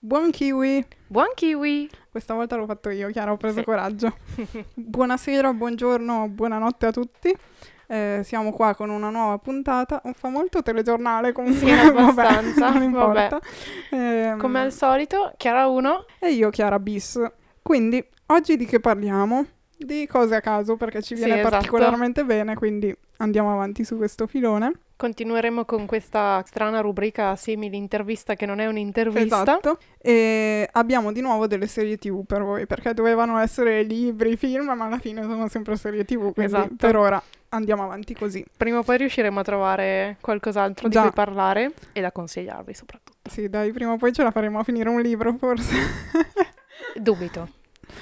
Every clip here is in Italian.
Buon kiwi! Buon kiwi! Questa volta l'ho fatto io, Chiara, ho preso sì. coraggio. Buonasera, buongiorno, buonanotte a tutti. Eh, siamo qua con una nuova puntata. Fa molto telegiornale comunque. Sì, abbastanza. Vabbè, non importa. Eh, Come al solito, Chiara 1 e io Chiara bis. Quindi, oggi di che parliamo? Di cose a caso perché ci viene sì, esatto. particolarmente bene, quindi andiamo avanti su questo filone. Continueremo con questa strana rubrica simile intervista che non è un'intervista. Esatto. E abbiamo di nuovo delle serie TV per voi, perché dovevano essere libri, film, ma alla fine sono sempre serie TV, quindi esatto. per ora andiamo avanti così. Prima o poi riusciremo a trovare qualcos'altro Già. di cui parlare e da consigliarvi soprattutto. Sì, dai, prima o poi ce la faremo a finire un libro, forse. Dubito.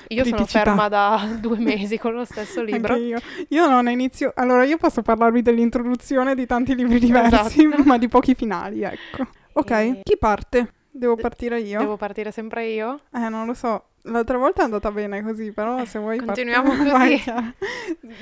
Io sono ferma da due mesi con lo stesso libro. io. io non inizio. Allora, io posso parlarvi dell'introduzione di tanti libri diversi, esatto. ma di pochi finali, ecco. Ok, e... chi parte? Devo partire io? Devo partire sempre io? Eh, non lo so. L'altra volta è andata bene così, però se vuoi Continuiamo part... così.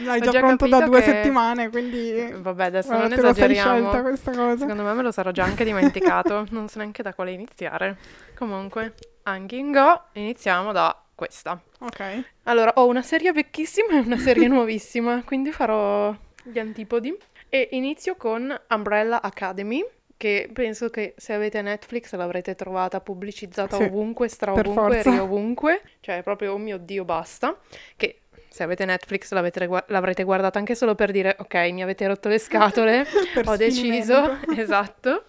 L'hai già, già pronto da due che... settimane, quindi... Vabbè, adesso Guarda, non esageriamo. questa cosa. Secondo me me lo sarò già anche dimenticato. non so neanche da quale iniziare. Comunque, anche in Go, iniziamo da questa. Ok. Allora, ho una serie vecchissima e una serie nuovissima, quindi farò gli antipodi. E inizio con Umbrella Academy, che penso che se avete Netflix l'avrete trovata pubblicizzata sì, ovunque, stra ovunque, ri ovunque. Cioè, proprio, oh mio Dio, basta. Che se avete Netflix l'avrete guardata anche solo per dire, ok, mi avete rotto le scatole, ho deciso, esatto.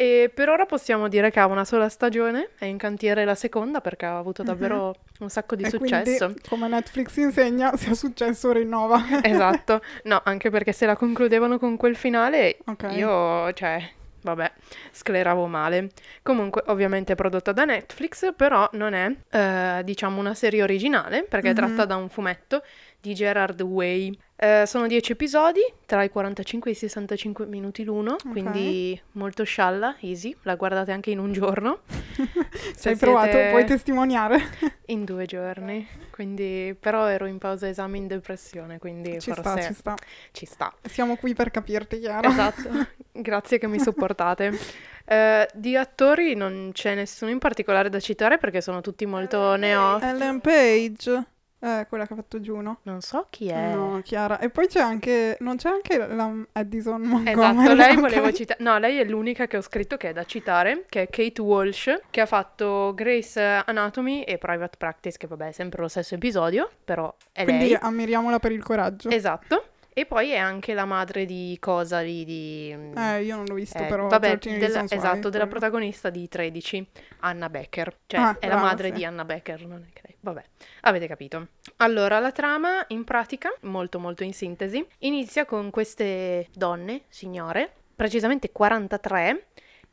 E per ora possiamo dire che ha una sola stagione, è in cantiere la seconda perché ha avuto mhm. davvero uh-huh. un sacco di e successo. Quindi, come Netflix insegna, se ha successo rinnova. esatto, no, anche perché se la concludevano con quel finale, okay. io, cioè, vabbè, scleravo male. Comunque, ovviamente è prodotta da Netflix, però non è, eh, diciamo, una serie originale perché mm-hmm. è tratta da un fumetto di Gerard Way. Eh, sono 10 episodi, tra i 45 e i 65 minuti l'uno, okay. quindi molto scialla, easy, la guardate anche in un giorno. Se hai provato, puoi testimoniare. in due giorni, quindi però ero in pausa esame in depressione, quindi ci forse sta, ci sta. Ci sta. Siamo qui per capirti, Chiara. Esatto, grazie che mi sopportate. Uh, di attori non c'è nessuno in particolare da citare perché sono tutti molto neo. Ellen Page. Eh, quella che ha fatto Juno. Non so chi è. No, Chiara. E poi c'è anche... Non c'è anche la Addison Montgomery? Esatto, lei volevo citare... No, lei è l'unica che ho scritto che è da citare, che è Kate Walsh, che ha fatto Grace Anatomy e Private Practice, che vabbè è sempre lo stesso episodio, però è Quindi lei. Quindi ammiriamola per il coraggio. Esatto. E poi è anche la madre di cosa lì di... Eh, io non l'ho visto eh, però. Vabbè, della, esatto, della protagonista di 13, Anna Becker. Cioè, ah, è brava, la madre sì. di Anna Becker, non è che lei. Vabbè, avete capito. Allora, la trama, in pratica, molto molto in sintesi, inizia con queste donne, signore, precisamente 43,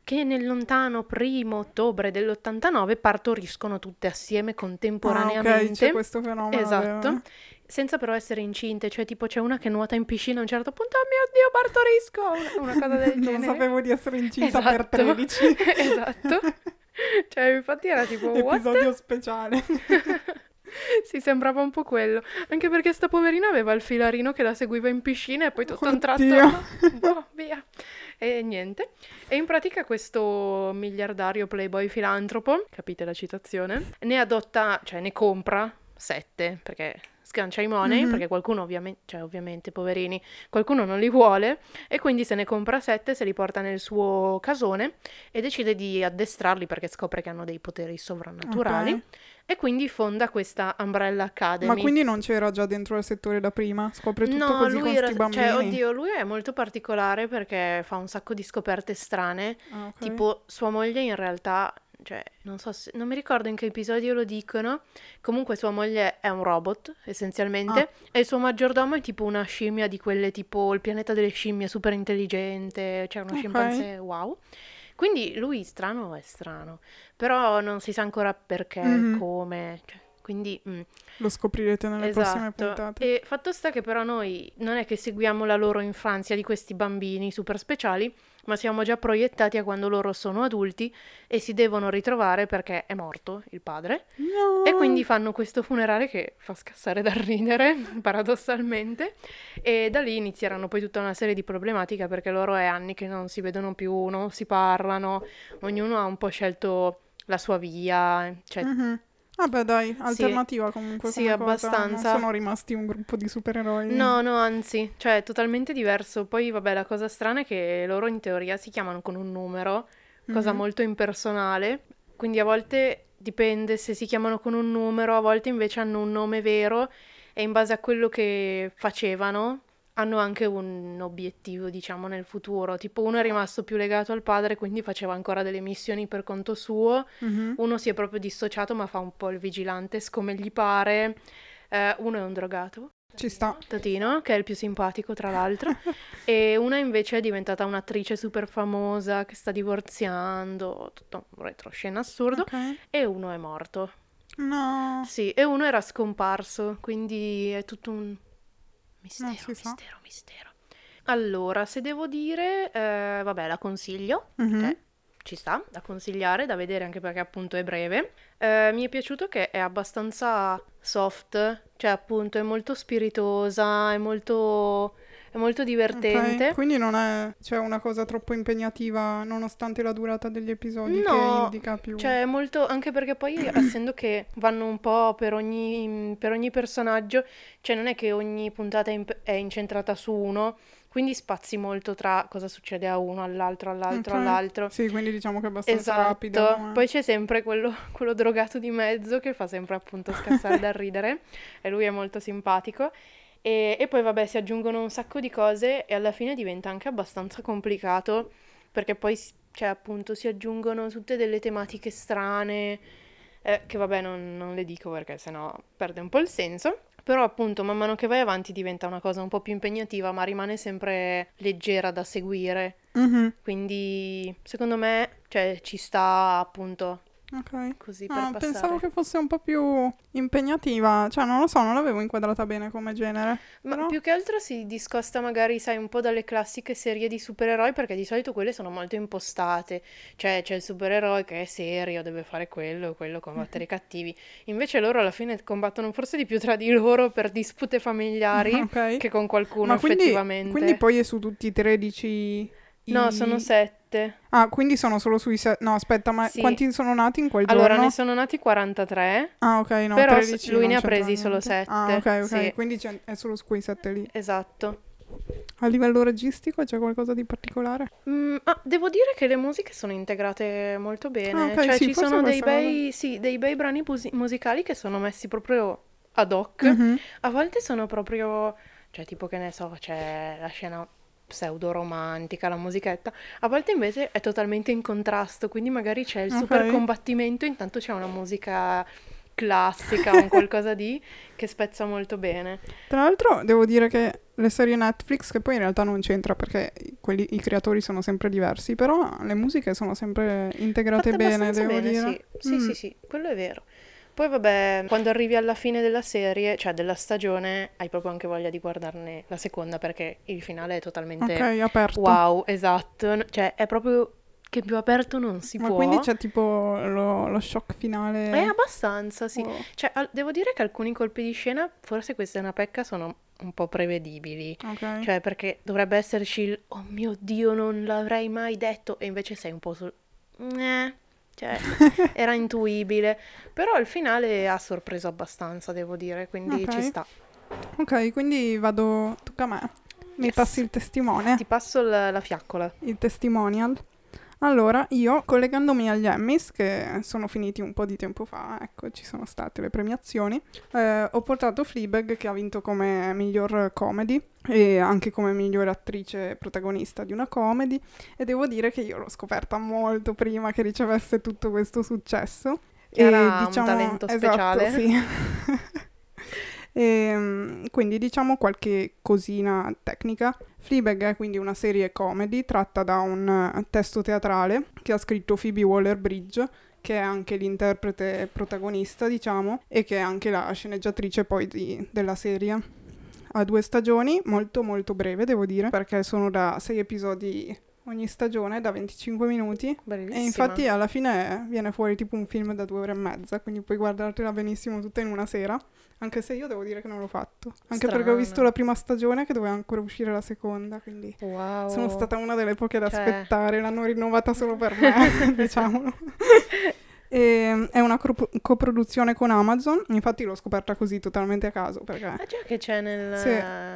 che nel lontano primo ottobre dell'89 partoriscono tutte assieme contemporaneamente. Ah, ok, c'è questo fenomeno. Esatto. Vero? Senza però essere incinte, cioè tipo c'è una che nuota in piscina a un certo punto, oh mio Dio, partorisco, una, cosa del genere. non sapevo di essere incinta esatto. per 13. esatto. Cioè, infatti era tipo, Episodio speciale. sì, sembrava un po' quello. Anche perché sta poverina aveva il filarino che la seguiva in piscina e poi tutto Oddio. un tratto... boh, via. E niente. E in pratica questo miliardario playboy filantropo, capite la citazione, ne adotta, cioè ne compra sette, perché scancia i money, mm-hmm. perché qualcuno ovviamente, cioè ovviamente, poverini, qualcuno non li vuole e quindi se ne compra sette, se li porta nel suo casone e decide di addestrarli perché scopre che hanno dei poteri sovrannaturali. Okay. E quindi fonda questa Umbrella Academy. Ma quindi non c'era già dentro il settore da prima? Scopre tutto no, così lui con era? Cioè, oddio, lui è molto particolare perché fa un sacco di scoperte strane. Ah, okay. Tipo, sua moglie in realtà cioè, non so se, non mi ricordo in che episodio lo dicono. Comunque sua moglie è un robot, essenzialmente, ah. e il suo maggiordomo è tipo una scimmia di quelle tipo il pianeta delle scimmie, super intelligente, cioè uno okay. scimpanzé wow. Quindi lui strano è strano, però non si sa ancora perché, mm-hmm. come, cioè, quindi... Mm. Lo scoprirete nelle esatto. prossime puntate. E fatto sta che però noi non è che seguiamo la loro infanzia di questi bambini super speciali, ma siamo già proiettati a quando loro sono adulti e si devono ritrovare perché è morto il padre. No. E quindi fanno questo funerale che fa scassare da ridere, paradossalmente. E da lì inizieranno poi tutta una serie di problematiche perché loro è anni che non si vedono più, non si parlano, ognuno ha un po' scelto la sua via, cioè Mhm. Vabbè, dai, alternativa comunque. Sì, come cosa. abbastanza. Non sono rimasti un gruppo di supereroi. No, no, anzi, cioè è totalmente diverso. Poi, vabbè, la cosa strana è che loro in teoria si chiamano con un numero, cosa Mhm. molto impersonale. Quindi a volte dipende se si chiamano con un numero, a volte invece hanno un nome vero e in base a quello che facevano hanno anche un obiettivo, diciamo, nel futuro. Tipo uno è rimasto più legato al padre, quindi faceva ancora delle missioni per conto suo. Mhm. Uno si è proprio dissociato, ma fa un po' il vigilante, come gli pare. Eh, uno è un drogato. Ci sta. Totino, che è il più simpatico tra l'altro, e una invece è diventata un'attrice super famosa che sta divorziando, tutto un retroscena assurdo, Ok. e uno è morto. No. Sì, e uno era scomparso, quindi è tutto un mistero, sa. mistero, mistero. Allora, se devo dire, eh, vabbè, la consiglio, Mhm. che ci sta da consigliare, da vedere anche perché appunto è breve. Eh, mi è piaciuto che è abbastanza soft, cioè appunto è molto spiritosa, è molto, è molto divertente. Ok, Quindi non è cioè, una cosa troppo impegnativa nonostante la durata degli episodi che No, indica più. Cioè, è molto, anche perché poi, essendo che vanno un po' per ogni, per ogni personaggio, cioè non è che ogni puntata è, imp- è incentrata su uno, quindi spazi molto tra cosa succede a uno, all'altro, all'altro, Ok. all'altro. Sì, quindi diciamo che è abbastanza Esatto, rapido. come- poi c'è sempre quello, quello drogato di mezzo che fa sempre appunto scassare dal ridere e lui è molto simpatico. E, e poi vabbè si aggiungono un sacco di cose e alla fine diventa anche abbastanza complicato perché poi cioè, appunto si aggiungono tutte delle tematiche strane eh, che vabbè non, non le dico perché sennò perde un po' il senso. Però appunto man mano che vai avanti diventa una cosa un po' più impegnativa ma rimane sempre leggera da seguire. Mhm, Quindi secondo me, cioè, ci sta appunto Ok. così per Ah, passare. pensavo che fosse un po' più impegnativa, cioè non lo so, non l'avevo inquadrata bene come genere. Ma però- più che altro si discosta magari, sai, un po' dalle classiche serie di supereroi perché di solito quelle sono molto impostate. Cioè, c'è il supereroe che è serio, deve fare quello, quello, combattere i cattivi. Invece loro alla fine combattono forse di più tra di loro per dispute familiari Ok. che con qualcuno Ma quindi, effettivamente. quindi poi è su tutti i 13 No, i- sono sette. Ah, quindi sono solo sui 7. No, aspetta, ma Sì. quanti sono nati in quel Allora, giorno? ne sono nati 43. Ah, ok, no, però 13 lui ne ha presi solo niente. Ah, ok, sette, ok, sì. quindi c'è- è solo su quei 7 lì. Esatto. A livello registico c'è qualcosa di particolare? Mm, ah, devo dire che le musiche sono integrate molto bene, Ah, ok, cioè sì, ci sono dei bei, sì, dei bei brani musi- musicali che sono messi proprio ad hoc, Mhm. a volte sono proprio, cioè tipo che ne so, c'è la scena pseudo romantica, la musichetta, a volte invece è totalmente in contrasto, quindi magari c'è il super Ok. combattimento, intanto c'è una musica classica, un qualcosa di che spezza molto bene. Tra l'altro devo dire che le serie Netflix, che poi in realtà non c'entra perché i- quelli- i creatori sono sempre diversi, però le musiche sono sempre integrate Fatte bene, devo bene, dire. sì. Sì, Mm. sì, sì, quello è vero. Poi vabbè, quando arrivi alla fine della serie, cioè della stagione, hai proprio anche voglia di guardarne la seconda perché il finale è totalmente Ok, aperto. wow, esatto. Cioè è proprio che più aperto non si Ma può. quindi c'è tipo lo, lo shock finale? È abbastanza, sì. Oh. Cioè, al- devo dire che alcuni colpi di scena, forse questa è una pecca, sono un po' prevedibili. Ok. Cioè, perché dovrebbe esserci il oh mio Dio, non l'avrei mai detto, e invece sei un po' sul. Eh, cioè, era intuibile. Però il finale ha sorpreso abbastanza, devo dire, quindi Ok. ci sta. Ok, quindi vado, tocca a me. Mi Yes. passi il testimone, Ti passo la, la fiaccola. il testimonial. Allora, io collegandomi agli Emmys, che sono finiti un po' di tempo fa, ecco, ci sono state le premiazioni, eh, ho portato Fleabag che ha vinto come miglior comedy e anche come miglior attrice protagonista di una comedy e devo dire che io l'ho scoperta molto prima che ricevesse tutto questo successo. Era un talento esatto, speciale. sì. Ehm, quindi diciamo qualche cosina tecnica. Fleabag è quindi una serie comedy tratta da un eh, testo teatrale che ha scritto Phoebe Waller-Bridge, che è anche l'interprete protagonista, diciamo, e che è anche la sceneggiatrice poi di- della serie. Ha due stagioni, molto molto breve devo dire, perché sono da sei episodi ogni stagione, da 25 minuti. Bellissima. E infatti alla fine viene fuori tipo un film da due ore e mezza, quindi puoi guardartela benissimo tutta in una sera, anche se io devo dire che non l'ho fatto, anche perché ho visto Strano. la prima stagione che doveva ancora uscire la seconda, quindi Wow. sono stata una delle poche da Cioè- aspettare, l'hanno rinnovata solo per me, diciamolo. E, è una coproduzione con Amazon, infatti l'ho scoperta così totalmente a caso perché... Ah già che c'è nel, Sì.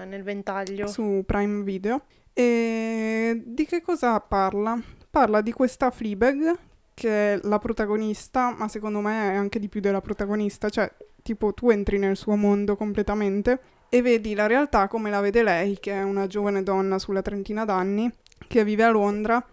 nel ventaglio. su Prime Video. E di che cosa parla? Parla di questa Fleabag che è la protagonista, ma secondo me è anche di più della protagonista, cioè tipo tu entri nel suo mondo completamente e vedi la realtà come la vede lei, che è una giovane donna sulla trentina d'anni che vive a Londra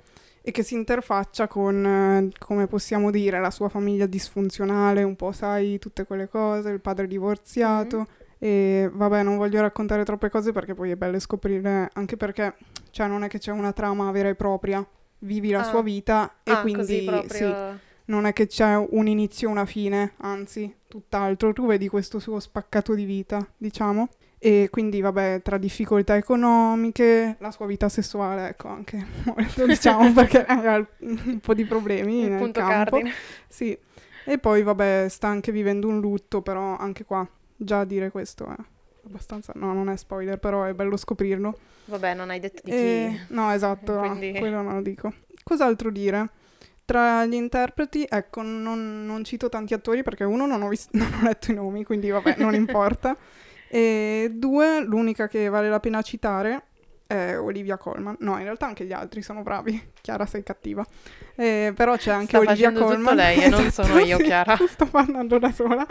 e che si interfaccia con, eh, come possiamo dire, la sua famiglia disfunzionale, un po' sai, tutte quelle cose, il padre divorziato. E vabbè, non voglio raccontare troppe cose perché poi è bello scoprire, anche perché, cioè, non è che c'è una trama vera e propria. Vivi la Ah. sua vita e ah, quindi sì, non è che c'è un inizio e una fine, anzi, tutt'altro. Tu vedi questo suo spaccato di vita, diciamo. E quindi, vabbè, tra difficoltà economiche, la sua vita sessuale, ecco, anche molto, diciamo, perché ha un po' di problemi Il nel campo. cardine. Sì. E poi, vabbè, sta anche vivendo un lutto, però anche qua, già dire questo è abbastanza... No, non è spoiler, però è bello scoprirlo. Vabbè, non hai detto di chi. E- No, esatto, no, Quindi- quello non lo dico. Cos'altro dire? Tra gli interpreti, ecco, non, non cito tanti attori perché uno non ho, vis- non ho letto i nomi, quindi vabbè, non importa. E due, l'unica che vale la pena citare è Olivia Colman. No, in realtà anche gli altri sono bravi. Chiara, sei cattiva. Eh, però c'è anche Sta Olivia facendo tutto Colman. lei e non Esatto, sono io, sì, Chiara. Sto parlando da sola.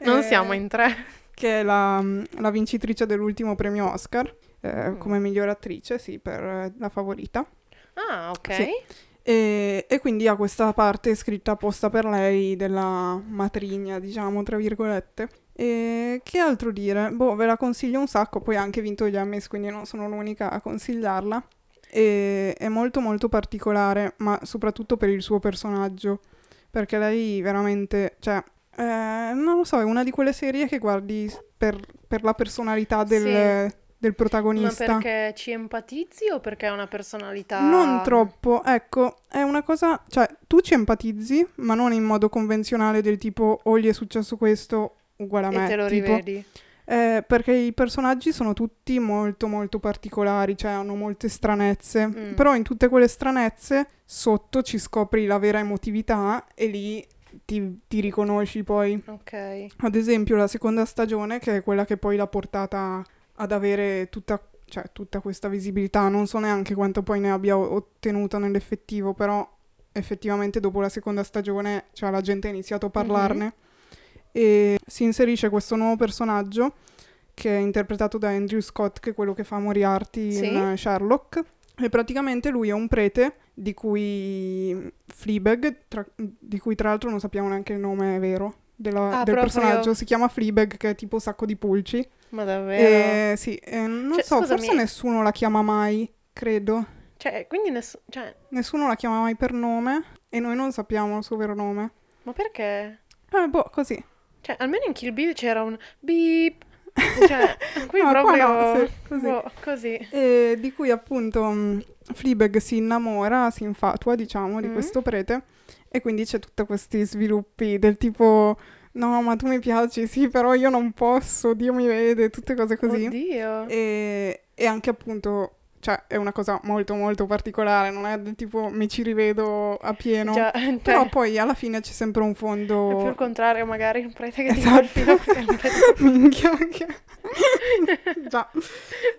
Non Eh, siamo in tre. che è la, la vincitrice dell'ultimo premio Oscar eh, Mm. come miglior attrice, sì, per eh, La Favorita. Ah, ok. Sì. E, e quindi ha questa parte scritta apposta per lei della matrigna, diciamo, tra virgolette. E che altro dire? Boh, ve la consiglio un sacco, poi ha anche vinto gli Emmys, quindi non sono l'unica a consigliarla. E, è molto molto particolare, ma soprattutto per il suo personaggio, perché lei veramente, cioè, eh, non lo so, è una di quelle serie che guardi per, per la personalità del, Sì. del Ma protagonista. perché ci empatizzi o perché ha una personalità... Non troppo, ecco, è una cosa, cioè tu ci empatizzi, ma non in modo convenzionale del tipo o gli è successo questo uguale a E me, te lo tipo, rivedi. eh, perché i personaggi sono tutti molto molto particolari, cioè hanno molte stranezze, Mm. però in tutte quelle stranezze sotto ci scopri la vera emotività e lì ti, ti riconosci poi. Ok. Ad esempio la seconda stagione, che è quella che poi l'ha portata ad avere tutta, cioè, tutta questa visibilità, non so neanche quanto poi ne abbia ottenuta nell'effettivo, però effettivamente dopo la seconda stagione cioè, la gente ha iniziato a parlarne e si inserisce questo nuovo personaggio che è interpretato da Andrew Scott, che è quello che fa Moriarty Sì. in Sherlock. E praticamente lui è un prete di cui Fleabag, tra- di cui tra l'altro non sappiamo neanche il nome vero della- Ah, del proprio? personaggio, si chiama Fleabag, che è tipo sacco di pulci. Ma davvero? E sì, eh, non Cioè, so, scusami. forse nessuno la chiama mai, credo. Cioè, quindi nessuno... Cioè, Nessuno la chiama mai per nome e noi non sappiamo il suo vero nome. ma perché? Eh, boh, così. Cioè, almeno in Kill Bill c'era un beep. Cioè, qui No, proprio... no, sì, così. boh, così. E di cui appunto mh, Fleabag si innamora, si infatua, diciamo, di Mm. questo prete e quindi c'è tutti questi sviluppi del tipo no, ma tu mi piaci, sì, però io non posso, Dio mi vede, tutte cose così. Oddio. E, e anche appunto, cioè, è una cosa molto molto particolare, non è del tipo mi ci rivedo a pieno. Già, cioè, Però poi alla fine c'è sempre un è più il fondo... contrario, magari il prete che ti Esatto. per il prete. Minchia, che- Già.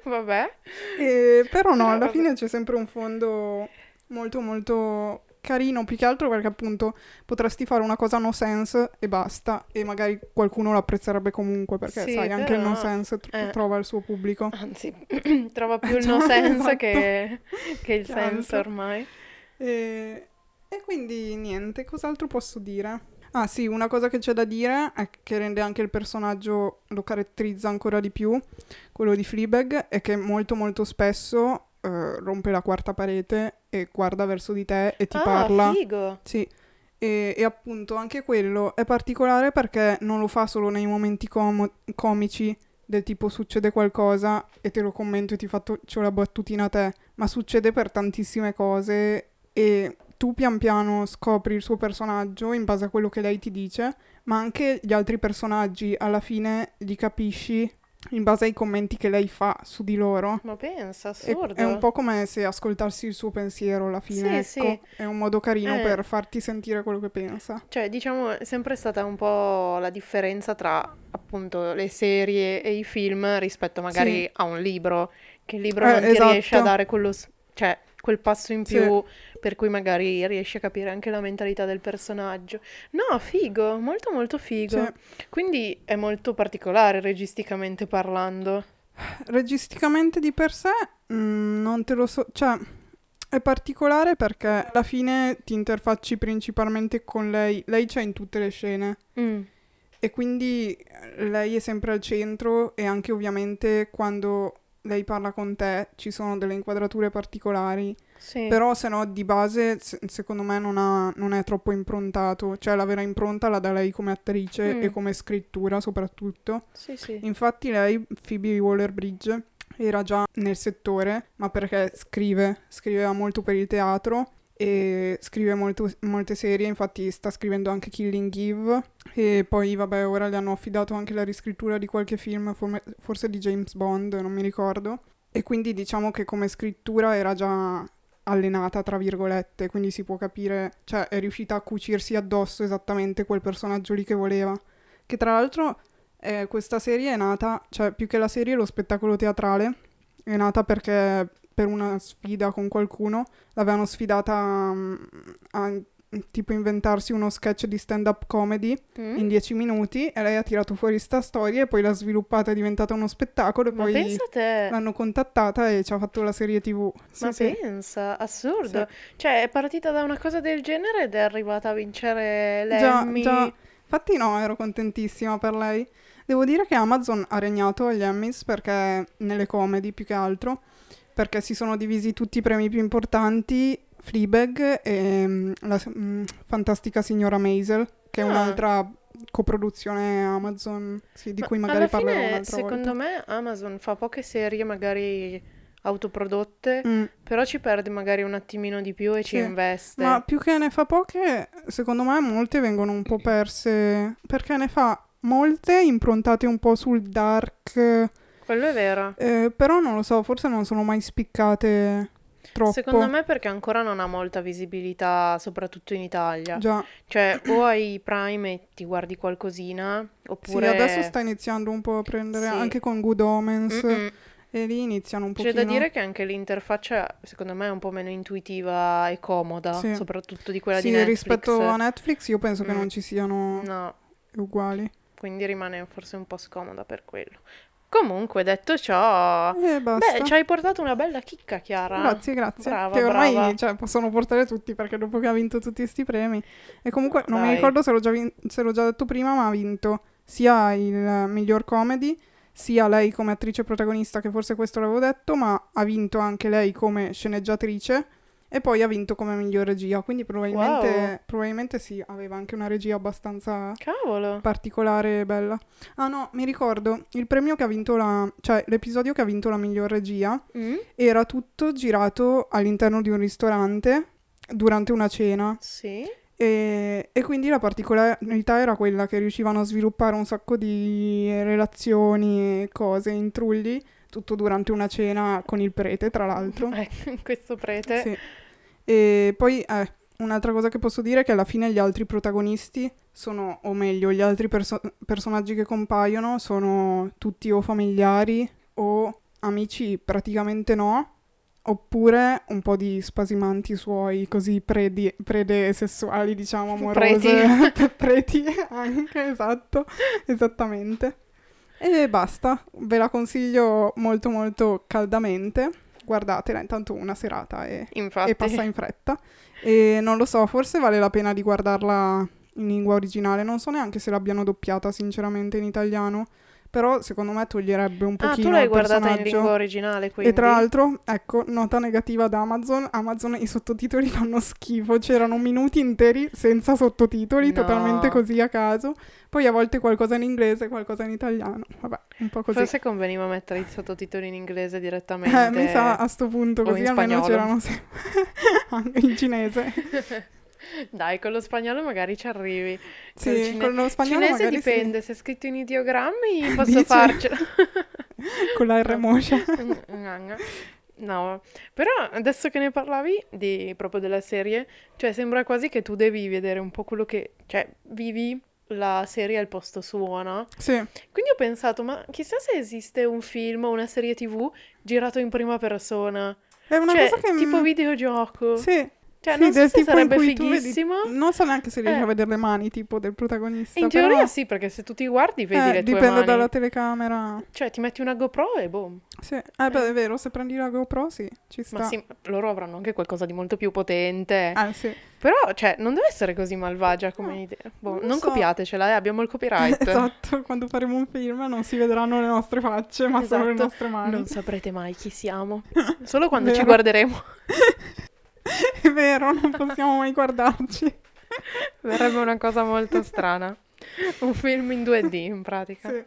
Vabbè. E- però no, alla vabbè. fine c'è sempre un fondo molto molto carino, più che altro perché appunto potresti fare una cosa no sense e basta, e magari qualcuno lo apprezzerebbe comunque, perché Sì, sai, anche il però- no sense tr- eh. trova il suo pubblico. Anzi, trova più il no sense esatto. che, che il altro. ormai. E, e quindi niente, cos'altro posso dire? Ah sì, una cosa che c'è da dire è che rende anche il personaggio, lo caratterizza ancora di più, quello di Fleabag, è che molto molto spesso eh, rompe la quarta parete e guarda verso di te e ti ah, parla. figo. Sì, e, e appunto anche quello è particolare perché non lo fa solo nei momenti como- comici del tipo succede qualcosa e te lo commento e ti faccio la battutina a te, ma succede per tantissime cose e tu pian piano scopri il suo personaggio in base a quello che lei ti dice, ma anche gli altri personaggi alla fine li capisci in base ai commenti che lei fa su di loro. Ma pensa, È, assurdo. è un po' come se ascoltassi il suo pensiero alla fine, Sì, ecco. sì. È un modo carino Eh. per farti sentire quello che pensa. Cioè, diciamo, è sempre stata un po' la differenza tra appunto le serie e i film rispetto magari Sì. a un libro, che il libro Eh, non ti riesce a esatto. dare quello, cioè, quel passo in Sì. più per cui magari riesci a capire anche la mentalità del personaggio. No, figo, molto molto figo. Sì. Quindi è molto particolare registicamente parlando. Registicamente di per sé, mm, non te lo so, cioè è particolare perché alla fine ti interfacci principalmente con lei, lei c'è in tutte le scene Mm, e quindi eh, lei è sempre al centro e anche ovviamente quando lei parla con te ci sono delle inquadrature particolari, sì. però se no di base se- secondo me non, ha- non è troppo improntato, cioè la vera impronta la dà lei come attrice Mm. e come scrittura soprattutto. Sì, sì. Infatti lei, Phoebe Waller-Bridge, era già nel settore, ma perché scrive, scriveva molto per il teatro e scrive molto- molte serie, infatti sta scrivendo anche Killing Eve e poi vabbè ora le hanno affidato anche la riscrittura di qualche film, forse di James Bond, non mi ricordo. E quindi diciamo che come scrittura era già allenata, tra virgolette, quindi si può capire, cioè è riuscita a cucirsi addosso esattamente quel personaggio lì che voleva. Che tra l'altro eh, questa serie è nata, cioè più che la serie lo spettacolo teatrale, è nata perché per una sfida con qualcuno l'avevano sfidata mm, a tipo inventarsi uno sketch di stand-up comedy Mm? in dieci minuti e lei ha tirato fuori sta storia e poi l'ha sviluppata, è diventata uno spettacolo e Ma poi a te. l'hanno contattata e ci ha fatto la serie tv. Sì, Ma sì. pensa, assurdo. Cioè, è partita da una cosa del genere ed è arrivata a vincere Già, l'Emmy. già. Infatti no, ero contentissima per lei. Devo dire che Amazon ha regnato agli Emmys perché nelle comedy più che altro, perché si sono divisi tutti i premi più importanti, Fleabag e mm, la mm, fantastica signora Maisel, che è Ah. un'altra coproduzione Amazon, sì, di Ma cui magari parlerò fine, un'altra secondo volta. me, Amazon fa poche serie magari autoprodotte, Mm. però ci perde magari un attimino di più e ci Sì, investe. Ma più che ne fa poche, secondo me molte vengono un po' perse, perché ne fa molte improntate un po' sul dark, Quello è vero. eh, però non lo so, forse non sono mai spiccate troppo. Secondo me perché ancora non ha molta visibilità, soprattutto in Italia. Già, Cioè, o hai Prime e ti guardi qualcosina, sì, oppure... adesso sta iniziando un po' a prendere Sì. anche con Good Omens Mm-mm. e lì iniziano un C'è pochino. da dire che anche l'interfaccia, secondo me, è un po' meno intuitiva e comoda, Sì. soprattutto di quella Sì, di Netflix. rispetto a Netflix io penso che Mm. non ci siano No, uguali. quindi rimane forse un po' scomoda per quello. Comunque, detto ciò, E basta. beh, ci hai portato una bella chicca, Chiara. Grazie, grazie. Brava, che ormai cioè, possono portare tutti perché dopo che ha vinto tutti questi premi. E comunque non mi Dai. ricordo se l'ho, già vin- se l'ho già detto prima, ma ha vinto sia il miglior comedy, sia lei come attrice protagonista, che forse questo l'avevo detto, ma ha vinto anche lei come sceneggiatrice. E poi ha vinto come miglior regia, quindi probabilmente, Wow. probabilmente sì, aveva anche una regia abbastanza Cavolo. particolare e bella. Ah no, mi ricordo, il premio che ha vinto la... cioè l'episodio che ha vinto la miglior regia Mm? era tutto girato all'interno di un ristorante durante una cena Sì. e, e quindi la particolarità era quella che riuscivano a sviluppare un sacco di relazioni e cose, intrulli, tutto durante una cena con il prete, tra l'altro. Eh, questo prete. Sì. E poi, eh, un'altra cosa che posso dire è che alla fine gli altri protagonisti sono, o meglio, gli altri perso- personaggi che compaiono sono tutti o familiari o amici, praticamente no, oppure un po' di spasimanti suoi, così predi- prede sessuali, diciamo, amorose. Preti anche, esatto, esattamente. E basta, ve la consiglio molto molto caldamente. Guardatela, intanto una serata e, e passa in fretta. E non lo so, forse vale la pena di guardarla in lingua originale. Non so neanche se l'abbiano doppiata, sinceramente, in italiano. Però secondo me toglierebbe un Ah, pochino tu l'hai guardata in lingua originale, quindi. E tra l'altro, ecco, nota negativa ad Amazon, Amazon i sottotitoli fanno schifo, c'erano minuti interi senza sottotitoli, No. totalmente così a caso. Poi a volte qualcosa in inglese, qualcosa in italiano. Vabbè, un po' così. Forse conveniva mettere i sottotitoli in inglese direttamente. Eh, mi sa a sto punto, così in almeno spagnolo. c'erano sempre anche in cinese. Dai, con lo spagnolo magari ci arrivi. Sì, cine- con lo spagnolo cinese magari sì. dipende, se è scritto in ideogrammi posso Dici? farcela. Con la R moscia. No, però adesso che ne parlavi di, proprio della serie, cioè sembra quasi che tu devi vedere un po' quello che, cioè vivi la serie al posto suo, no? Sì. Quindi ho pensato, ma chissà se esiste un film o una serie tv girato in prima persona. È una cioè, cosa che... tipo videogioco. Sì. Cioè, sì, non so se sarebbe tu vedi- fighissimo. Non so neanche se riesci Eh. a vedere le mani, tipo, del protagonista. In teoria però... sì, perché se tu ti guardi vedi Eh, le tue dipende dalla telecamera. Cioè, ti metti una GoPro e boom. Sì. Eh, beh, è vero, se prendi la GoPro, sì, ci sta. Ma sì, loro avranno anche qualcosa di molto più potente. Ah, sì. Però, cioè, non deve essere così malvagia come No, idea. Boh, non non so. copiatecela, eh, abbiamo il copyright. esatto, quando faremo un film non si vedranno le nostre facce, ma solo le Esatto. nostre mani. Non saprete mai chi siamo. Solo quando ci guarderemo. È vero, non possiamo mai guardarci. Verrebbe una cosa molto strana. Un film in 2D, in pratica. Sì.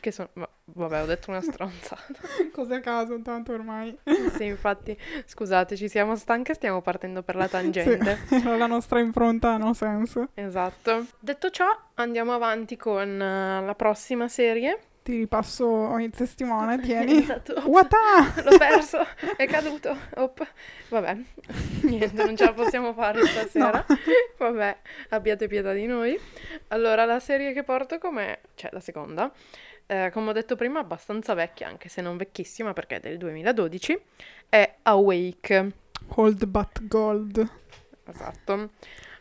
Che sono... Vabbè, ho detto una stronzata. Cose a caso, tanto ormai. Sì, infatti, scusate, ci siamo stanche stiamo partendo per la tangente. Sì, la nostra impronta, no senso. Esatto. Detto ciò, andiamo avanti con eh, la prossima serie. Ti ripasso il testimone, tieni. Esatto. Wata! L'ho perso, è caduto. Op. Vabbè, niente, non ce la possiamo fare stasera. Vabbè, abbiate pietà di noi. Allora, la serie che porto come... cioè la seconda, eh, come ho detto prima, abbastanza vecchia, anche se non vecchissima perché è del 2012, è Awake. Hold but gold. Esatto.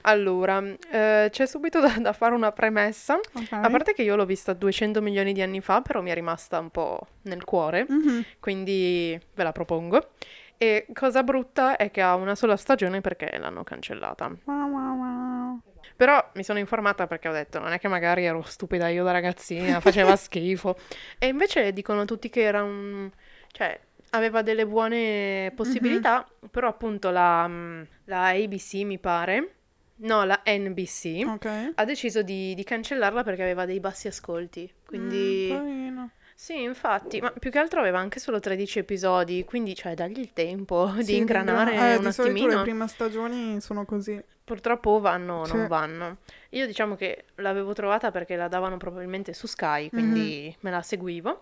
Allora, eh, c'è subito da, da fare una premessa. Ok. A parte che io l'ho vista 200 milioni di anni fa, però mi è rimasta un po' nel cuore, Mhm. quindi ve la propongo. E cosa brutta è che ha una sola stagione perché l'hanno cancellata. Wow, wow, wow. Però mi sono informata perché ho detto, non è che magari ero stupida io da ragazzina, faceva schifo. E invece dicono tutti che era un... cioè, aveva delle buone possibilità, però appunto la, mm, la ABC mi pare, no, la NBC, Ok. ha deciso di, di cancellarla perché aveva dei bassi ascolti. Quindi... Mm. Sì, infatti, ma più che altro aveva anche solo 13 episodi, quindi cioè dagli il tempo di Sì, ingranare ingrana- eh, un di attimino. le prime stagioni sono così. Purtroppo vanno o non vanno. Io diciamo che l'avevo trovata perché la davano probabilmente su Sky, quindi Mhm. me la seguivo.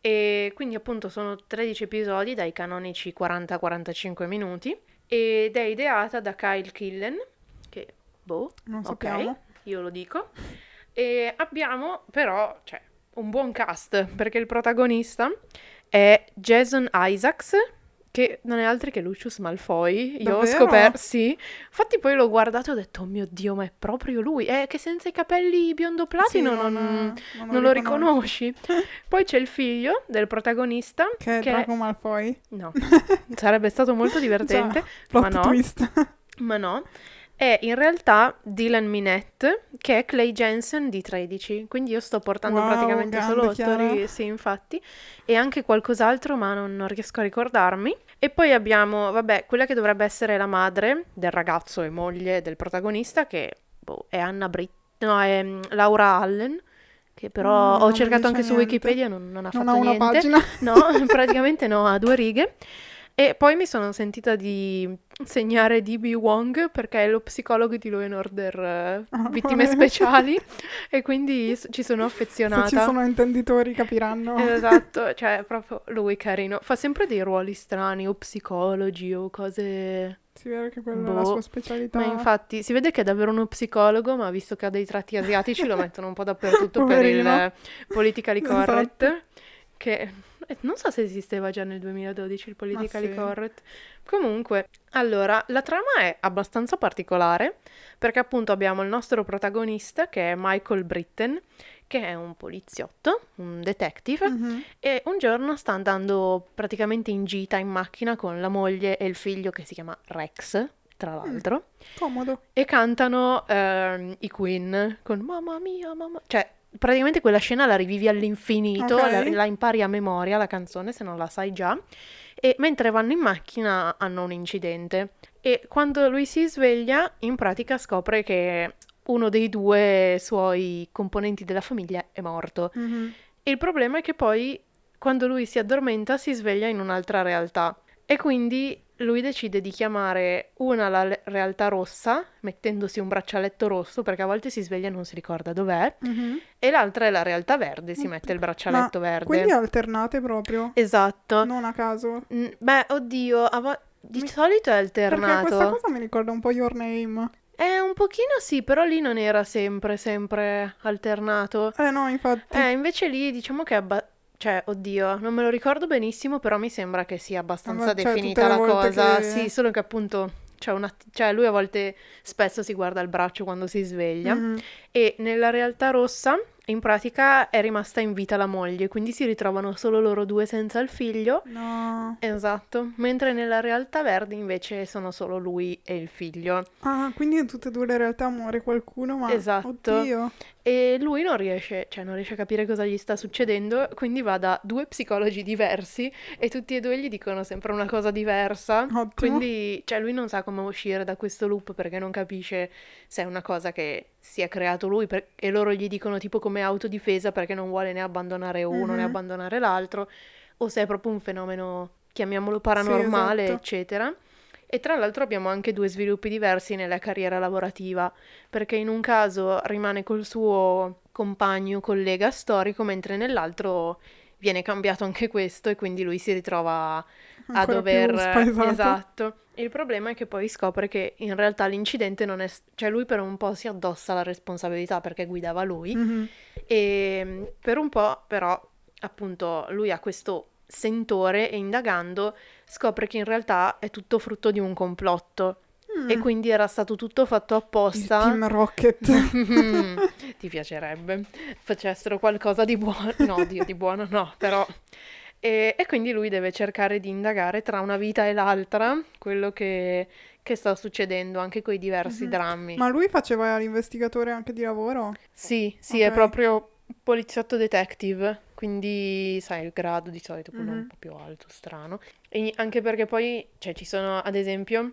E quindi appunto sono 13 episodi dai canonici 40-45 minuti ed è ideata da Kyle Killen, boh, Non ok, sappiamo. io lo dico. E abbiamo però, cioè, un buon cast, perché il protagonista è Jason Isaacs, che non è altro che Lucius Malfoy. Io ho Davvero? scoperto, sì. Infatti poi l'ho guardato e ho detto, oh mio Dio, ma è proprio lui. È che senza i capelli biondo platino Sì, non, non- non non lo riconosci. poi c'è il figlio del protagonista, Che è che Draco Malfoy. No, sarebbe stato molto divertente, Plot ma no. twist. ma no. È in realtà Dylan Minette, che è Clay Jensen di 13. Quindi io sto portando Wow, praticamente solo attori, sì, infatti, e anche qualcos'altro, ma non, non riesco a ricordarmi. E poi abbiamo, vabbè, quella che dovrebbe essere la madre del ragazzo e moglie del protagonista, che boh, è Anna Britt, no, è mm, Laura Allen, che però Mm, ho cercato anche su niente. Wikipedia, non, non ha Non fatto ha una niente. pagina. No, praticamente no, a due righe. E poi mi sono sentita di segnare D.B. Wong perché è lo psicologo di Law and Order eh, Ah, Vittime. Speciali e quindi ci sono Se affezionata. ci sono intenditori capiranno. Esatto, cioè proprio lui carino. Fa sempre dei ruoli strani o psicologi o cose... Si vede che quella è la Boh. sua specialità. Ma infatti si vede che è davvero uno psicologo, ma visto che ha dei tratti asiatici lo mettono un po' dappertutto per il politically Esatto. correct, che eh, non so se esisteva già nel 2012 il politically sì. correct. Comunque, allora, la trama è abbastanza particolare perché appunto abbiamo il nostro protagonista che è Michael Britten, che è un poliziotto, un detective, Mhm. e un giorno sta andando praticamente in gita in macchina con la moglie e il figlio che si chiama Rex, tra l'altro, Comodo. e cantano ehm, i Queen con Mamma mia, mamma... Cioè, praticamente quella scena la rivivi all'infinito, Ok. la, la impari a memoria la canzone se non la sai già, e mentre vanno in macchina hanno un incidente. E quando lui si sveglia, in pratica scopre che uno dei due suoi componenti della famiglia è morto. Mhm. Il problema è che poi, quando lui si addormenta, si sveglia in un'altra realtà. E quindi lui decide di chiamare una la realtà rossa, mettendosi un braccialetto rosso, perché a volte si sveglia e non si ricorda dov'è, Mhm. e l'altra è la realtà verde, si mette il braccialetto verde. Quindi alternate proprio, Esatto. non a caso. Mm, Beh, oddio, a vo- di Mi- solito è Perché alternato. questa cosa mi ricorda un po' Your Name. Eh, un pochino sì, però lì non era sempre, sempre alternato. Eh no, infatti. Eh, invece lì diciamo che è abba- Cioè, oddio, non me lo ricordo benissimo, però mi sembra che sia abbastanza Vabbè, cioè, definita la cosa. che- Sì, solo che appunto una... Cioè, lui a volte spesso si guarda il braccio quando si sveglia. Mhm. E nella realtà rossa, in pratica, è rimasta in vita la moglie, quindi si ritrovano solo loro due senza il figlio. No. Esatto, mentre nella realtà verde invece sono solo lui e il figlio. Ah, quindi in tutte e due le realtà muore qualcuno, ma... Esatto. Oddio. E lui non riesce, cioè non riesce a capire cosa gli sta succedendo, quindi va da due psicologi diversi e tutti e due gli dicono sempre una cosa diversa. Ottimo. Quindi, cioè lui non sa come uscire da questo loop perché non capisce se è una cosa che si è creato lui per- e loro gli dicono tipo come autodifesa perché non vuole né abbandonare uno né Mhm. abbandonare l'altro, o se è proprio un fenomeno, chiamiamolo paranormale, esatto. eccetera. E tra l'altro abbiamo anche due sviluppi diversi nella carriera lavorativa, perché in un caso rimane col suo compagno, collega storico, mentre nell'altro viene cambiato anche questo e quindi lui si ritrova a dover... Esatto. Il problema è che poi scopre che in realtà l'incidente non è... cioè lui per un po' si addossa la responsabilità perché guidava lui Mhm. e mm, per un po' però appunto lui ha questo sentore e indagando scopre che in realtà è tutto frutto di un complotto e Mm. quindi era stato tutto fatto Il apposta. Team Rocket. Ti piacerebbe facessero qualcosa di buono? No, Dio, di buono no, però. E, e quindi lui deve cercare di indagare tra una vita e l'altra quello che, che sta succedendo, anche con i diversi Mhm. drammi. Ma lui faceva l'investigatore anche di lavoro? Sì, sì, è Ok. proprio poliziotto detective, quindi sai il grado di solito quello un Mhm. po' più alto, strano. E anche perché poi, cioè, ci sono, ad esempio,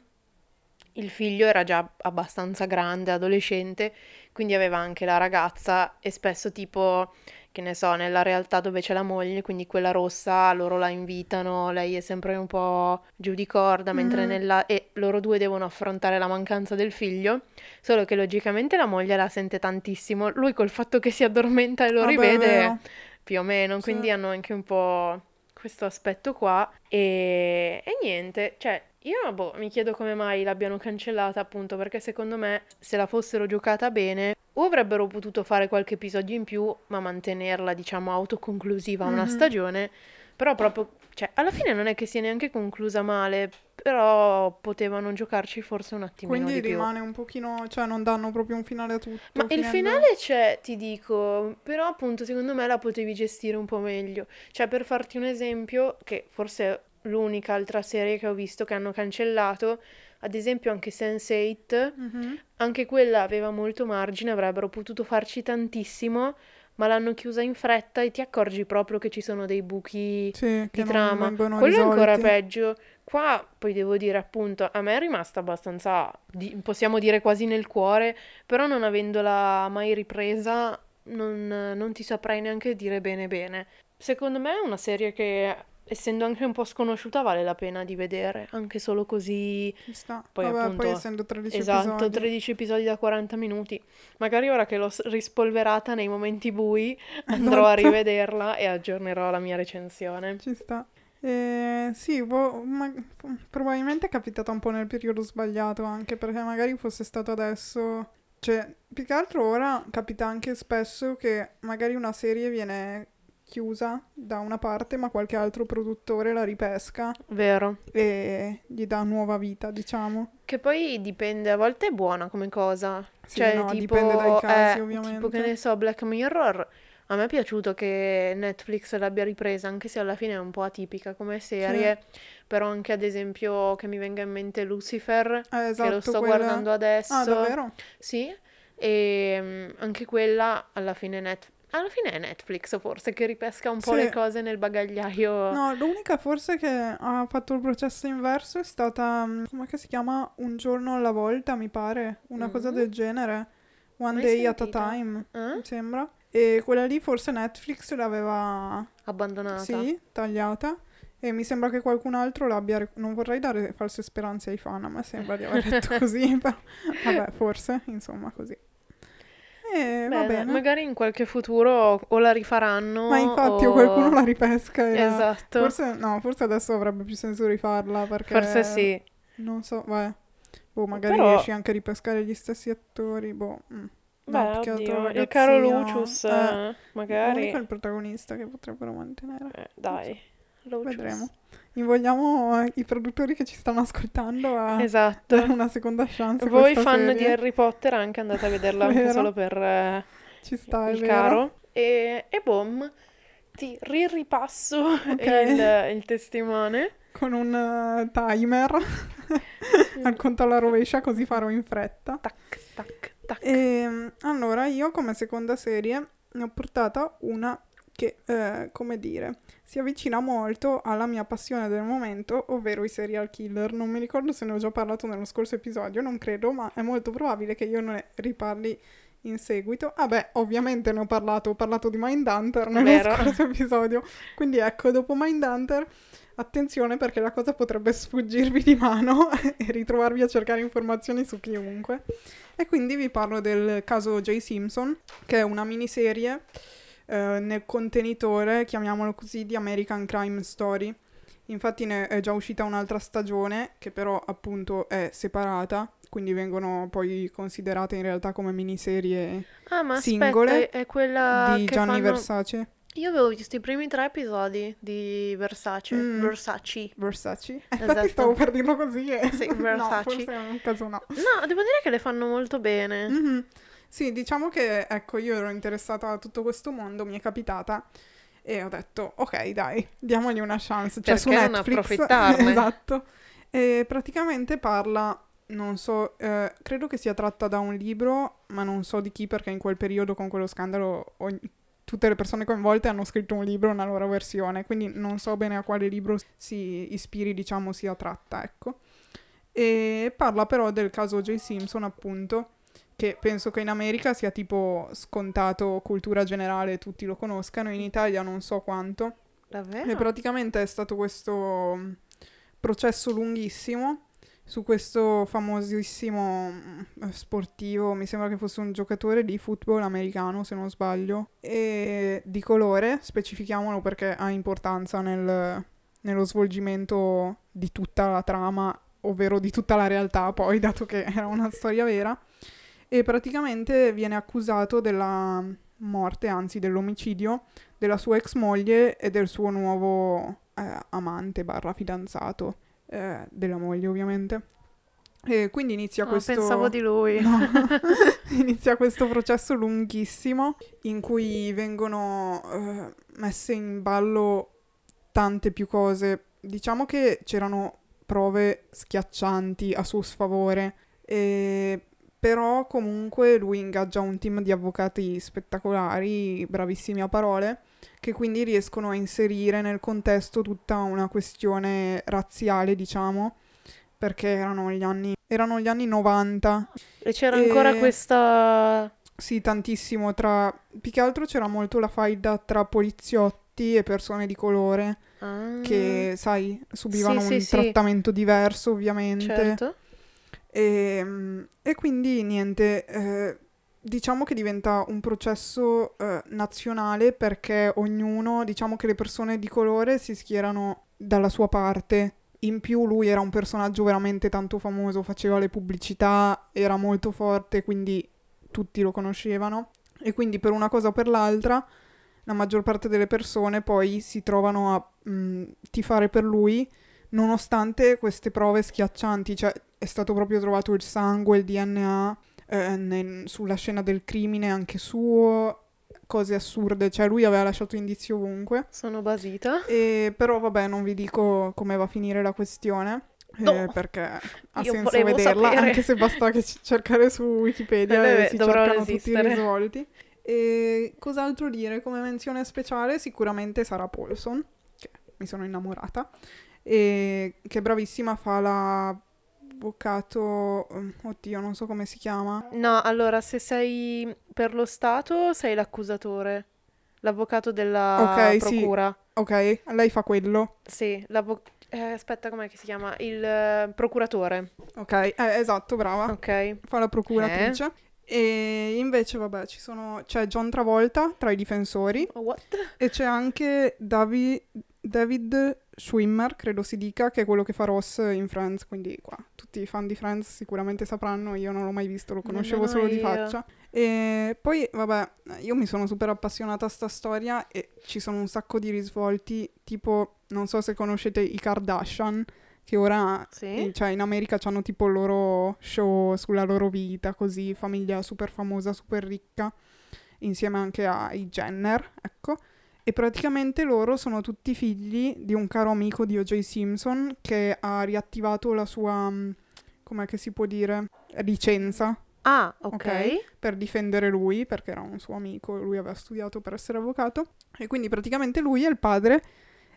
il figlio era già abbastanza grande, adolescente, quindi aveva anche la ragazza e spesso tipo, che ne so, nella realtà dove c'è la moglie, quindi quella rossa, loro la invitano, lei è sempre un po' giù di corda, mentre Mhm. nella... e loro due devono affrontare la mancanza del figlio, solo che logicamente la moglie la sente tantissimo, lui col fatto che si addormenta e lo è rivede più o meno, Sì. quindi hanno anche un po' questo aspetto qua e, e niente, cioè io boh, mi chiedo come mai l'abbiano cancellata appunto perché secondo me se la fossero giocata bene o avrebbero potuto fare qualche episodio in più ma mantenerla diciamo autoconclusiva una Mhm. stagione, però proprio, cioè alla fine non è che sia neanche conclusa male, però potevano giocarci forse un attimino Quindi di più. rimane un pochino, cioè non danno proprio un finale a tutto. Ma il finendo- finale c'è, ti dico, però appunto secondo me la potevi gestire un po' meglio. Cioè per farti un esempio, che forse è l'unica altra serie che ho visto che hanno cancellato, ad esempio anche Sense8, Mhm. anche quella aveva molto margine, avrebbero potuto farci tantissimo, ma l'hanno chiusa in fretta e ti accorgi proprio che ci sono dei buchi Sì, di trama. Quello è ancora risolti. peggio. Qua poi devo dire appunto, a me è rimasta abbastanza, di- possiamo dire quasi nel cuore, però non avendola mai ripresa non, non ti saprei neanche dire bene bene. Secondo me è una serie che, essendo anche un po' sconosciuta, vale la pena di vedere, anche solo così Ci sta. Poi Vabbè, appunto- poi essendo 13 Esatto, episodi. 13 episodi da 40 minuti. Magari ora che l'ho rispolverata nei momenti bui, andrò a Esatto. rivederla e aggiornerò la mia recensione. Ci sta. Eh, sì, boh, ma- probabilmente è capitata un po' nel periodo sbagliato anche perché magari fosse stato adesso. Cioè, più che altro ora capita anche spesso che magari una serie viene chiusa da una parte, ma qualche altro produttore la ripesca Vero. e gli dà nuova vita, diciamo. Che poi dipende, a volte è buona come cosa. Sì, Cioè, no, tipo, dipende dai casi, eh, ovviamente. tipo che ne so, Black Mirror. A me è piaciuto che Netflix l'abbia ripresa, anche se alla fine è un po' atipica come serie. Però anche, ad esempio, che mi venga in mente Lucifer, Eh, che esatto, lo sto quella- guardando adesso. Ah, davvero? Sì, e mm, anche quella alla fine, net- alla fine è Netflix forse che ripesca un po' Sì. le cose nel bagagliaio. No, l'unica forse che ha fatto il processo inverso è stata, mm, come si chiama? Un giorno alla volta, mi pare, una cosa Mm. del genere. One Mai day at a sentita. time, Eh? mi sembra. E quella lì forse Netflix l'aveva, Abbandonata. sì, tagliata. E mi sembra che qualcun altro l'abbia... non vorrei dare false speranze ai fan, a me sembra di aver detto così, però vabbè, forse, insomma, così. E va Bene, magari in qualche futuro o la rifaranno Ma infatti o o... qualcuno la ripesca e la- Esatto. Forse, no, forse adesso avrebbe più senso rifarla perché... Forse sì. Non so, vai. Boh, magari Però- riesci anche a ripescare gli stessi attori, boh. mm. No, Beh, oddio, il caro Lucius, eh, eh, magari... L'unico è il protagonista che potrebbero mantenere. Eh, dai, Lucius. Vedremo. Invogliamo eh, i produttori che ci stanno ascoltando a Esatto. dare una seconda chance Voi fan serie. di Harry Potter anche andate a vederla anche solo per eh, Ci sta, il caro. E, e boom, ti riripasso Ok. il, il testimone. Con un eh, timer al conto alla rovescia, così farò in fretta. Tac, tac, tac. E, allora, io come seconda serie ne ho portata una che, eh, come dire, si avvicina molto alla mia passione del momento, ovvero i serial killer. Non mi ricordo se ne ho già parlato nello scorso episodio, non credo, ma è molto probabile che io ne riparli in seguito. Ah beh, ovviamente ne ho parlato, ho parlato di Mindhunter nello Vero. scorso episodio. Quindi ecco, dopo Mindhunter, attenzione perché la cosa potrebbe sfuggirvi di mano e ritrovarvi a cercare informazioni su chiunque. E quindi vi parlo del caso J. Simpson, che è una miniserie eh, nel contenitore, chiamiamolo così, di American Crime Story. Infatti ne è già uscita un'altra stagione, che però appunto è separata, quindi vengono poi considerate in realtà come miniserie Ah, ma singole aspetta, è, è quella di Gianni fanno... Versace. Io avevo visto i primi tre episodi di Versace. Mm. Versace. Versace. Eh, Esatto. Infatti stavo per dirlo così e... Sì, no, Versace. forse in un caso no. No, devo dire che le fanno molto bene. Mhm. Sì, diciamo che, ecco, io ero interessata a tutto questo mondo, mi è capitata e ho detto, ok, dai, diamogli una chance. Su Perché non Netflix. approfittarne? esatto. E praticamente parla, non so, eh, credo che sia tratta da un libro, ma non so di chi perché in quel periodo con quello scandalo ogni- tutte le persone coinvolte hanno scritto un libro, una loro versione, quindi non so bene a quale libro si ispiri, diciamo, sia tratta, ecco. E parla però del caso J. Simpson, appunto, che penso che in America sia tipo scontato, cultura generale, tutti lo conoscano, in Italia non so quanto. Davvero? E praticamente è stato questo mh, processo lunghissimo su questo famosissimo mh, sportivo, mi sembra che fosse un giocatore di football americano, se non sbaglio, e di colore, specifichiamolo perché ha importanza nel- nello svolgimento di tutta la trama, ovvero di tutta la realtà poi, dato che era una storia vera. E praticamente viene accusato della morte, anzi dell'omicidio, della sua ex moglie e del suo nuovo eh, amante barra fidanzato, eh, della moglie ovviamente. E quindi inizia Ah, questo... pensavo di lui. No. inizia questo processo lunghissimo in cui vengono eh, messe in ballo tante più cose. Diciamo che c'erano prove schiaccianti a suo sfavore, e- però comunque lui ingaggia un team di avvocati spettacolari, bravissimi a parole, che quindi riescono a inserire nel contesto tutta una questione razziale, diciamo, perché erano gli anni, erano gli anni 90 E c'era E- ancora questa... sì, tantissimo. Tra... Più che altro c'era molto la faida tra poliziotti e persone di colore Ah, che, sai, subivano Sì, un sì, sì. trattamento diverso, ovviamente. certo. E, mm, e quindi niente, eh, diciamo che diventa un processo eh, nazionale perché ognuno, diciamo che le persone di colore si schierano dalla sua parte. In più lui era un personaggio veramente tanto famoso, faceva le pubblicità, era molto forte, quindi tutti lo conoscevano. E quindi per una cosa o per l'altra, la maggior parte delle persone poi si trovano a mm, tifare per lui, nonostante queste prove schiaccianti, cioè è stato proprio trovato il sangue, il DNA eh, nel- sulla scena del crimine anche suo, cose assurde, cioè lui aveva lasciato indizi ovunque. Sono basita. E però vabbè, non vi dico come va a finire la questione. eh, No. perché ha Io senso vederla, sapere. anche se basta che c- cercare su Wikipedia Eh beh, e si cercano tutti i resistere. risvolti. E cos'altro dire? Come menzione speciale sicuramente Sarah Paulson, che mi sono innamorata, e che è bravissima, fa l'avvocato, um, oddio non so come si chiama, No, allora, se sei per lo Stato, sei l'accusatore. L'avvocato della Ok, sì. procura. Ok, lei fa quello. Sì, l'avvocato... Eh, aspetta, com'è che si chiama? Il eh, procuratore. Ok, eh, esatto, brava. Ok. Fa la procuratrice. E invece, vabbè, ci sono... c'è John Travolta tra i difensori What? e c'è anche Davi- David Schwimmer, credo si dica, che è quello che fa Ross in Friends, quindi qua tutti i fan di Friends sicuramente sapranno, io non l'ho mai visto, lo conoscevo Nemmeno solo di io. faccia. E poi, vabbè, io mi sono super appassionata a sta storia e ci sono un sacco di risvolti, tipo, non so se conoscete i Kardashian, che ora Sì? cioè in America hanno tipo il loro show sulla loro vita, così, famiglia super famosa, super ricca, insieme anche ai Jenner, ecco. E praticamente loro sono tutti figli di un caro amico di O.J. Simpson che ha riattivato la sua, mm, com'è che si può dire, licenza Ah, ok. Per difendere lui, perché era un suo amico, lui aveva studiato per essere avvocato. E quindi praticamente lui è il padre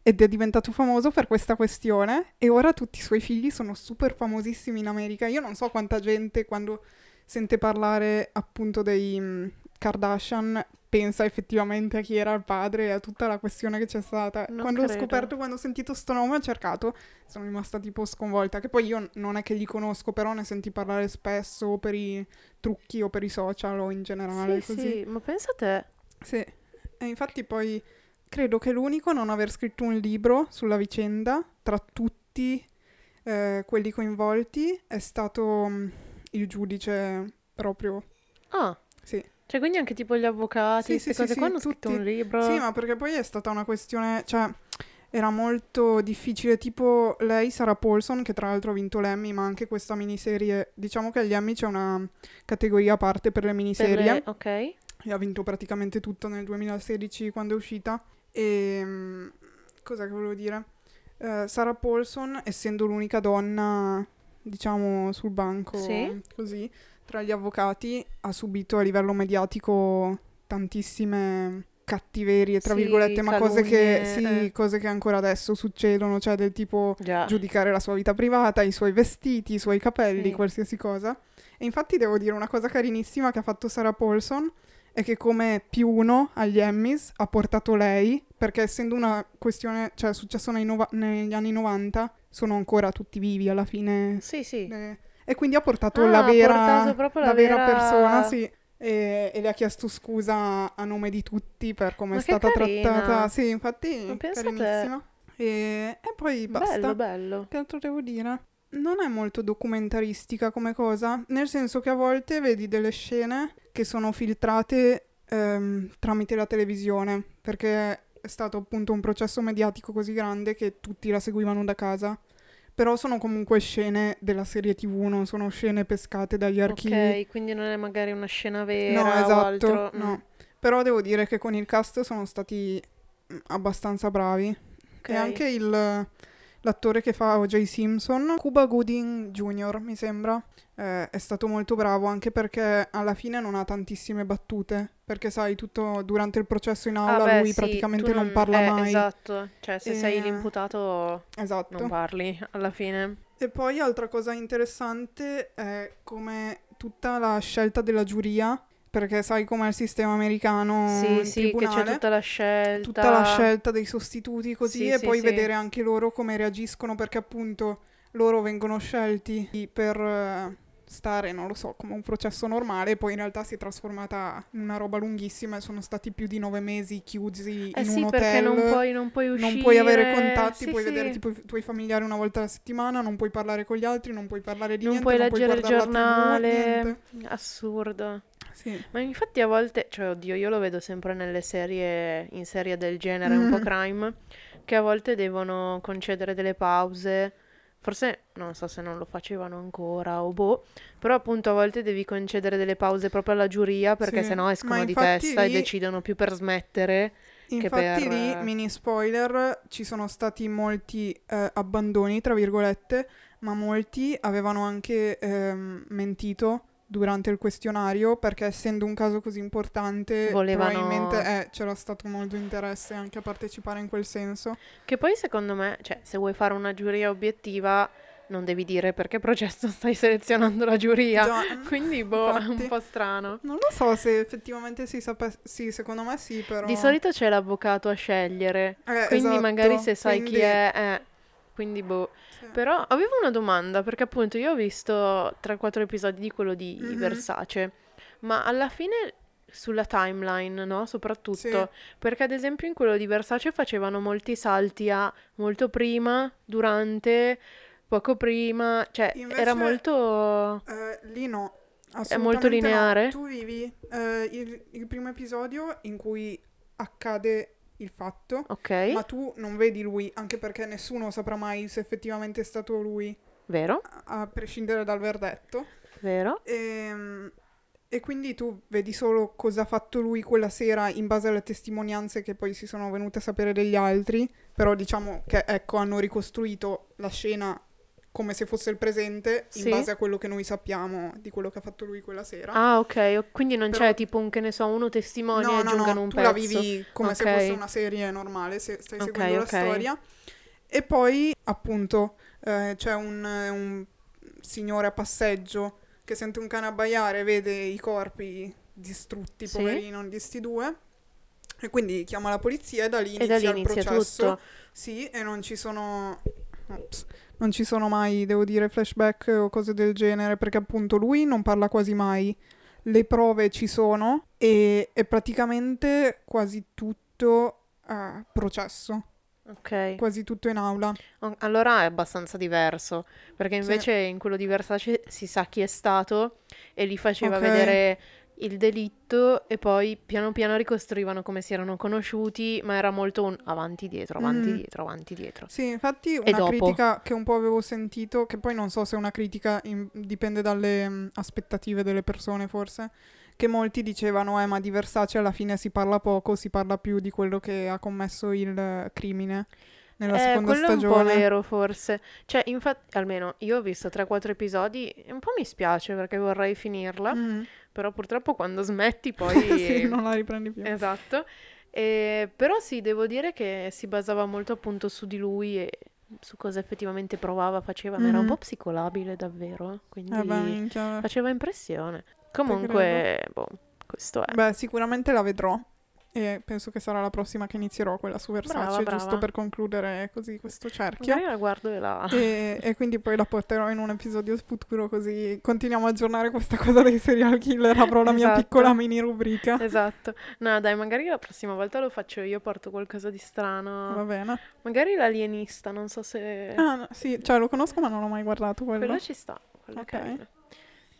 ed è diventato famoso per questa questione e ora tutti i suoi figli sono super famosissimi in America. Io non so quanta gente quando sente parlare appunto dei mm, Kardashian pensa effettivamente a chi era il padre e a tutta la questione che c'è stata. Non quando ho credo. scoperto, quando ho sentito sto nome, ho cercato, sono rimasta tipo sconvolta. Che poi io non è che li conosco, però ne senti parlare spesso per i trucchi o per i social o in generale Sì, così. sì, ma pensa a te. Sì, e infatti poi credo che l'unico a non aver scritto un libro sulla vicenda, tra tutti eh, quelli coinvolti, è stato mm, il giudice proprio. Ah. Cioè quindi anche tipo gli avvocati, Sì, queste sì, cose sì, qua hanno scritto tutti. un libro. Sì, ma perché poi è stata una questione, cioè era molto difficile, tipo lei, Sarah Paulson, che tra l'altro ha vinto l'Emmy, ma anche questa miniserie, diciamo che agli Emmy c'è una categoria a parte per le Per miniserie. le- Ok. e ha vinto praticamente tutto nel 2016 quando è uscita. E mm, cosa che volevo dire? Eh, Sarah Paulson, essendo l'unica donna, diciamo, sul banco Sì. così, tra gli avvocati, ha subito a livello mediatico tantissime cattiverie, tra Sì, virgolette, ma cose che, sì, eh. cose che ancora adesso succedono, cioè del tipo Già. giudicare la sua vita privata, i suoi vestiti, i suoi capelli, Sì. qualsiasi cosa. E infatti devo dire una cosa carinissima che ha fatto Sarah Paulson è che come più uno agli Emmys ha portato lei, perché essendo una questione, cioè è successo nova- negli anni 90, sono ancora tutti vivi alla fine. Sì, sì. Eh, e quindi ha portato Ah, la ha vera, portato la la vera vera- persona, sì. E, e le ha chiesto scusa a nome di tutti per come Ma è stata carina. trattata. Sì, infatti, carinissima. E, e poi basta. Bello, bello. Che altro devo dire? Non è molto documentaristica come cosa, nel senso che a volte vedi delle scene che sono filtrate ehm, tramite la televisione, perché è stato appunto un processo mediatico così grande che tutti la seguivano da casa. Però sono comunque scene della serie TV, non sono scene pescate dagli archivi. Ok, quindi non è magari una scena vera No, o esatto, altro. Mm. no. Però devo dire che con il cast sono stati mm, abbastanza bravi. Ok. E anche il, l'attore che fa O.J. Simpson, Cuba Gooding Jr., mi sembra, eh, è stato molto bravo anche perché alla fine non ha tantissime battute. Perché sai, tutto durante il processo in Ah, aula beh, lui sì, praticamente tu non parla eh, mai. Esatto, cioè se sei E- l'imputato Esatto. non parli alla fine. E poi altra cosa interessante è come tutta la scelta della giuria, perché sai com'è il sistema americano sì, sì, che c'è tutta la scelta. tutta la scelta dei sostituti così Sì, e sì, poi sì. vedere anche loro come reagiscono perché appunto loro vengono scelti per eh, stare, non lo so, come un processo normale poi in realtà si è trasformata in una roba lunghissima e sono stati più di nove mesi chiusi Eh in sì, un perché hotel. non puoi, non puoi uscire. non puoi avere contatti, Sì, puoi sì. vedere tipo i tuoi familiari una volta alla settimana, non puoi parlare con gli altri, non puoi parlare di Non niente, puoi non leggere il puoi la TV, giornale. niente. Assurdo. Sì. Ma infatti a volte, cioè oddio, io lo vedo sempre nelle serie, in serie del genere, un po' Mm. crime, che a volte devono concedere delle pause. Forse non so se non lo facevano ancora o boh, però appunto a volte devi concedere delle pause proprio alla giuria perché Sì, sennò escono di testa e lì- decidono più per smettere. Infatti per- lì, mini spoiler, ci sono stati molti eh, abbandoni, tra virgolette, ma molti avevano anche ehm, mentito durante il questionario perché essendo un caso così importante Volevano- probabilmente eh, c'era stato molto interesse anche a partecipare in quel senso. Che poi secondo me, cioè, se vuoi fare una giuria obiettiva, non devi dire perché processo stai selezionando la giuria. Già, Quindi, boh, è un infatti. po' strano. Non lo so se effettivamente si sapesse. Sì, secondo me sì, però. Di solito c'è l'avvocato a scegliere, Eh, quindi esatto, magari se sai quindi- chi è, eh, quindi boh. sì. Però avevo una domanda, perché appunto io ho visto 3-4 episodi di quello di Mhm. Versace, ma alla fine sulla timeline, no? Soprattutto, Sì. perché ad esempio in quello di Versace facevano molti salti a molto prima, durante, poco prima, cioè Invece- era molto... Eh, lì no. molto assolutamente no. lineare? Tu vivi eh, il, il primo episodio in cui accade il fatto, Ok, ma tu non vedi lui, anche perché nessuno saprà mai se effettivamente è stato lui, vero, a a prescindere dal verdetto. vero, Ehm, E, quindi tu vedi solo cosa ha fatto lui quella sera in base alle testimonianze che poi si sono venute a sapere degli altri, però diciamo che ecco hanno ricostruito la scena come se fosse il presente in Sì. base a quello che noi sappiamo di quello che ha fatto lui quella sera. Ah, ok, quindi non Però- c'è tipo un, che ne so, uno testimonia no, e no, aggiungano no, un tu pezzo. la vivi come se Ok. fosse una serie normale, se stai seguendo ok. la storia. E poi, appunto, eh, c'è un, un signore a passeggio che sente un cane abbaiare, vede i corpi distrutti, Sì. poverino, di sti due. E quindi chiama la polizia e da lì E da lì inizia il inizia processo. tutto. Sì, e non ci sono... non ci sono mai, devo dire, flashback o cose del genere, perché appunto lui non parla quasi mai. Le prove ci sono e è praticamente quasi tutto eh, processo, Ok. quasi tutto in aula. Allora è abbastanza diverso, perché invece in quello di Versace si sa chi è stato e li faceva Ok. vedere il delitto e poi piano piano ricostruivano come si erano conosciuti, ma era molto un avanti dietro, avanti Mm. dietro, avanti dietro. Sì, infatti una critica che un po' avevo sentito, che poi non so se è una critica in- dipende dalle mm, aspettative delle persone forse, che molti dicevano, eh ma di Versace alla fine si parla poco, si parla più di quello che ha commesso il crimine nella Eh, seconda quello è un po' stagione. vero forse. Cioè, infatti, almeno io ho visto 3-4 episodi e un po' mi spiace perché vorrei finirla, Mm. Però purtroppo quando smetti poi... sì, non la riprendi più. Esatto. E- però sì, devo dire che si basava molto appunto su di lui e su cosa effettivamente provava, faceva, ma era un Mhm. po' psicolabile davvero, quindi Eh beh, faceva impressione. Comunque, boh, questo è. Beh, sicuramente la vedrò. E penso che sarà la prossima che inizierò, quella su Versace, Brava, giusto brava. per concludere così questo cerchio. Magari la guardo e la... E, e quindi poi la porterò in un episodio futuro così continuiamo a aggiornare questa cosa dei serial killer. Avrò la mia Esatto. piccola mini rubrica. Esatto. No, dai, magari la prossima volta lo faccio io, porto qualcosa di Va strano. bene. Magari l'alienista, non so se... Ah, no, sì, cioè lo conosco ma non l'ho mai guardato quello. Quello ci sta, quello Ok. è carino.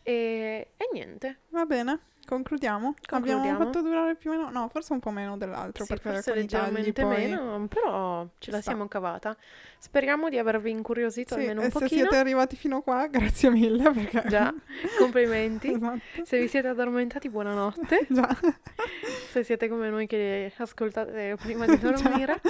E... e niente. Va bene, concludiamo. Abbiamo Concludiamo. fatto durare più o meno, no, forse un po' meno dell'altro Sì, perché forse leggermente poi... meno, però ce la sta. siamo cavata. Speriamo di avervi incuriosito Sì, almeno un se pochino. siete arrivati fino qua, grazie mille perché... Già, complimenti. esatto. Se vi siete addormentati, buonanotte. Già. Se siete come noi che ascoltate prima di dormire.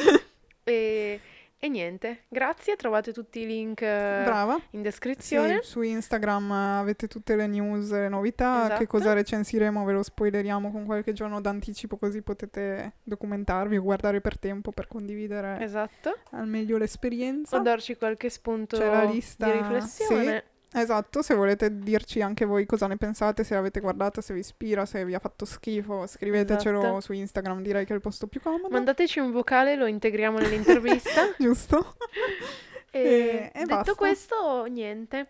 E, e niente, grazie. Trovate tutti i link eh, Brava. in Sì, descrizione. su Instagram avete tutte le news, le novità, Esatto. che cosa recensiremo ve lo spoileriamo con qualche giorno d'anticipo così potete documentarvi o guardare per tempo per condividere Esatto. al meglio l'esperienza. O darci qualche spunto C'è la lista, di riflessione. Esatto, se volete dirci anche voi cosa ne pensate, se l'avete guardata, se vi ispira, se vi ha fatto schifo, scrivetecelo Esatto. su Instagram, direi che è il posto più comodo. Mandateci un vocale, lo integriamo nell'intervista. Giusto? e, E- e detto basta. questo, niente.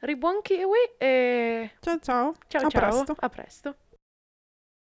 Ribuon kiwi e Ciao ciao. ciao A ciao. presto. A presto.